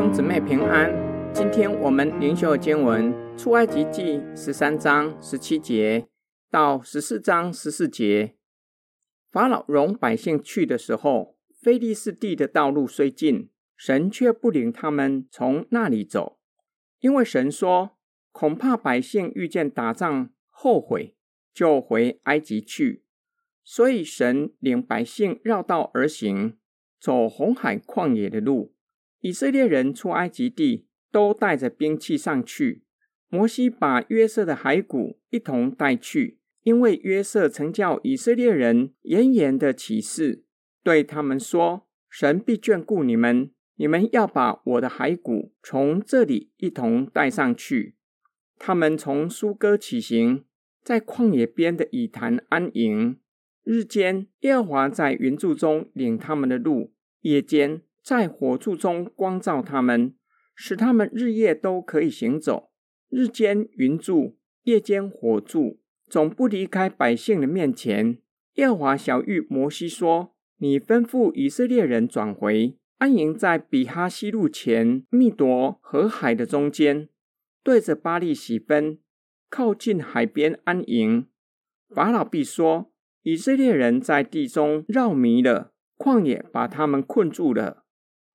兄姊妹平安，今天我们灵修的经文出埃及记十三章十七节到十四章十四节。法老容百姓去的时候，菲利士地的道路虽近，神却不领他们从那里走，因为神说，恐怕百姓遇见打仗后悔，就回埃及去，所以神领百姓绕道而行，走红海旷野的路。以色列人出埃及地，都带着兵器上去。摩西把约瑟的骸骨一同带去，因为约瑟曾叫以色列人严严的起誓，对他们说：“神必眷顾你们，你们要把我的骸骨从这里一同带上去。”他们从苏哥起行，在旷野边的以坛安营。日间，耶和华在云柱中领他们的路；夜间，在火柱中光照他们，使他们日夜都可以行走。日间云柱，夜间火柱，总不离开百姓的面前。耶和华小玉摩西说：“你吩咐以色列人转回，安营在比哈西路前密夺河海的中间，对着巴利喜分，靠近海边安营。”法老必说：“以色列人在地中绕迷了，旷野把他们困住了。”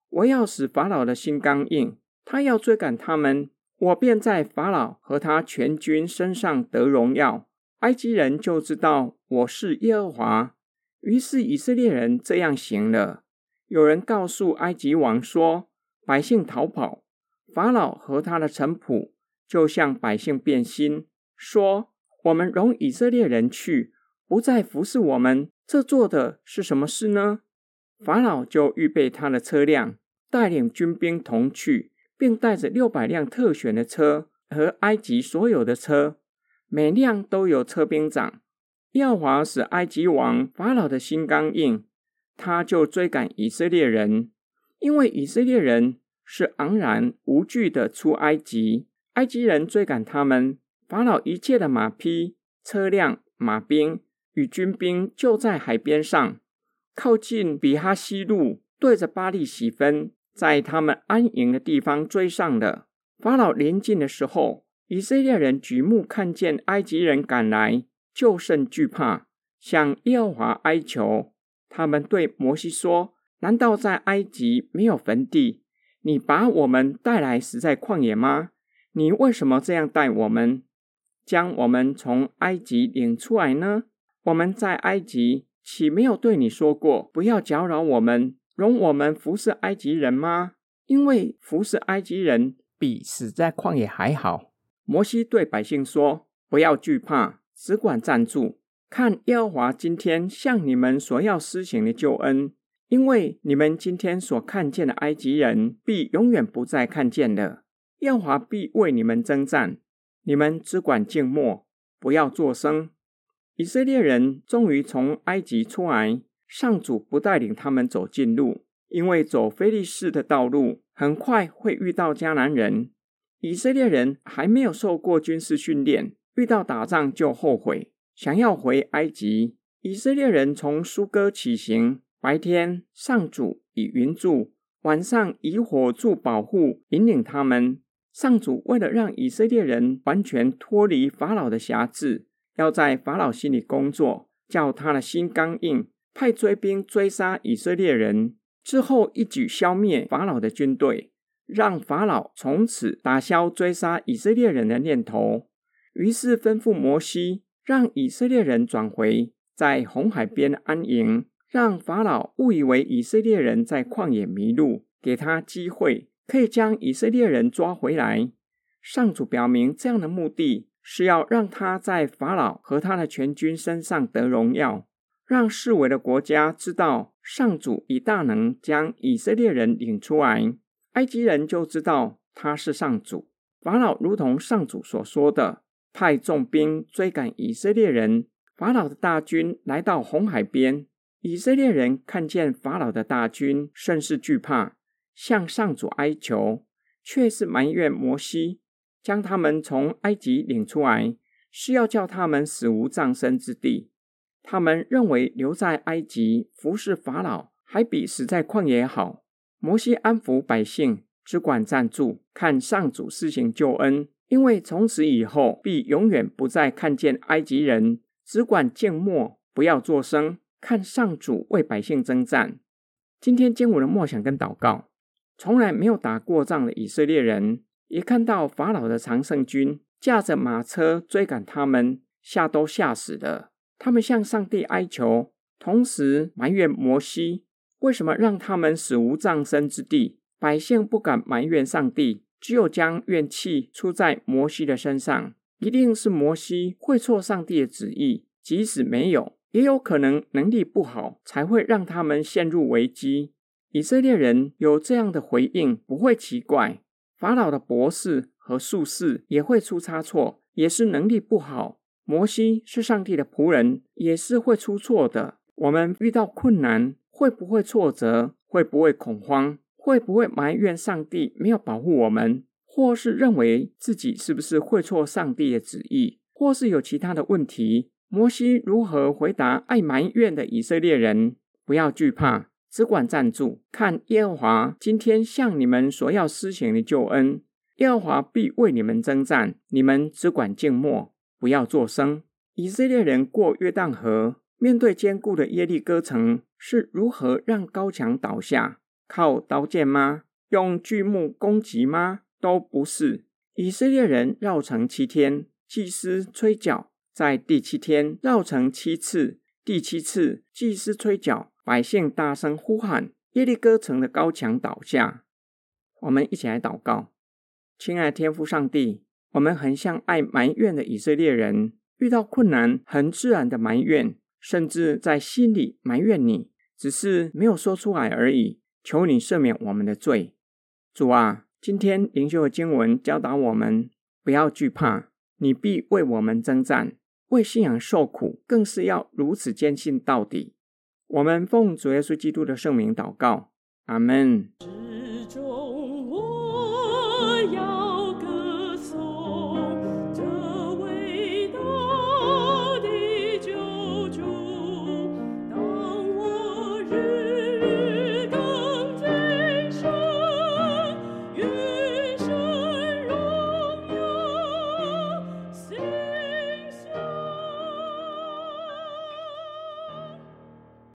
我要使法老的心刚硬，他要追赶他们，我便在法老和他全军身上得荣耀。埃及人就知道我是耶和华。于是以色列人这样行了。有人告诉埃及王说：“百姓逃跑，法老和他的臣仆就向百姓变心，说：我们容以色列人去，不再服侍我们，这做的是什么事呢？”法老就预备他的车辆。带领军兵同去，并带着六百辆特选的车和埃及所有的车，每辆都有车兵长。耀华使埃及王法老的心刚硬，他就追赶以色列人，因为以色列人是昂然无惧的出埃及。埃及人追赶他们，法老一切的马匹、车辆、马兵与军兵就在海边上，靠近比哈西路，对着巴利喜分。在他们安营的地方追上了。法老临近的时候，以色列人举目看见埃及人赶来，就甚惧怕，向耶和华哀求。他们对摩西说：“难道在埃及没有坟地？你把我们带来死在旷野吗？你为什么这样待我们，将我们从埃及领出来呢？我们在埃及岂没有对你说过，不要搅扰我们？”容我们服侍埃及人吗？因为服侍埃及人比死在旷野还好。摩西对百姓说：“不要惧怕，只管站住，看耶和华今天向你们所要施行的救恩。因为你们今天所看见的埃及人，必永远不再看见了。耶和华必为你们征战，你们只管静默，不要作声。”以色列人终于从埃及出来。上主不带领他们走近路，因为走菲利士的道路很快会遇到迦南人。以色列人还没有受过军事训练，遇到打仗就后悔，想要回埃及。以色列人从苏哥起行，白天上主以云柱，晚上以火柱保护引领他们。上主为了让以色列人完全脱离法老的辖制，要在法老心里工作，叫他的心刚硬。派追兵追杀以色列人之后，一举消灭法老的军队，让法老从此打消追杀以色列人的念头。于是吩咐摩西，让以色列人转回，在红海边安营，让法老误以为以色列人在旷野迷路，给他机会可以将以色列人抓回来。上主表明，这样的目的是要让他在法老和他的全军身上得荣耀。让四围的国家知道，上主以大能将以色列人领出来，埃及人就知道他是上主。法老如同上主所说的，派重兵追赶以色列人。法老的大军来到红海边，以色列人看见法老的大军，甚是惧怕，向上主哀求，却是埋怨摩西将他们从埃及领出来，是要叫他们死无葬身之地。他们认为留在埃及服侍法老，还比死在旷野好。摩西安抚百姓，只管站住，看上主施行救恩。因为从此以后，必永远不再看见埃及人，只管静默，不要作声，看上主为百姓征战。今天经文的默想跟祷告，从来没有打过仗的以色列人，一看到法老的常胜军驾着马车追赶他们，吓都吓死了。他们向上帝哀求，同时埋怨摩西，为什么让他们死无葬身之地？百姓不敢埋怨上帝。只有将怨气出在摩西的身上，一定是摩西会错上帝的旨意。即使没有，也有可能能力不好，才会让他们陷入危机。以色列人有这样的回应，不会奇怪。法老的博士和术士也会出差错，也是能力不好。摩西是上帝的仆人，也是会出错的。我们遇到困难，会不会挫折？会不会恐慌？会不会埋怨上帝没有保护我们，或是认为自己是不是会错上帝的旨意，或是有其他的问题？摩西如何回答爱埋怨的以色列人？不要惧怕，只管站住，看耶和华今天向你们所要施行的救恩。耶和华必为你们征战，你们只管静默，不要作声。以色列人过约旦河，面对坚固的耶利哥城，是如何让高墙倒下？靠刀剑吗？用锯木攻击吗？都不是。以色列人绕城七天，祭司吹角，在第七天绕城七次，第七次祭司吹角，百姓大声呼喊，耶利哥城的高墙倒下。我们一起来祷告，亲爱的天父上帝，我们很像爱埋怨的以色列人，遇到困难很自然的埋怨，甚至在心里埋怨你，只是没有说出来而已。求你赦免我们的罪，主啊！今天灵修的经文教导我们，不要惧怕，你必为我们征战，为信仰受苦，更是要如此坚信到底。我们奉主耶稣基督的圣名祷告，阿门。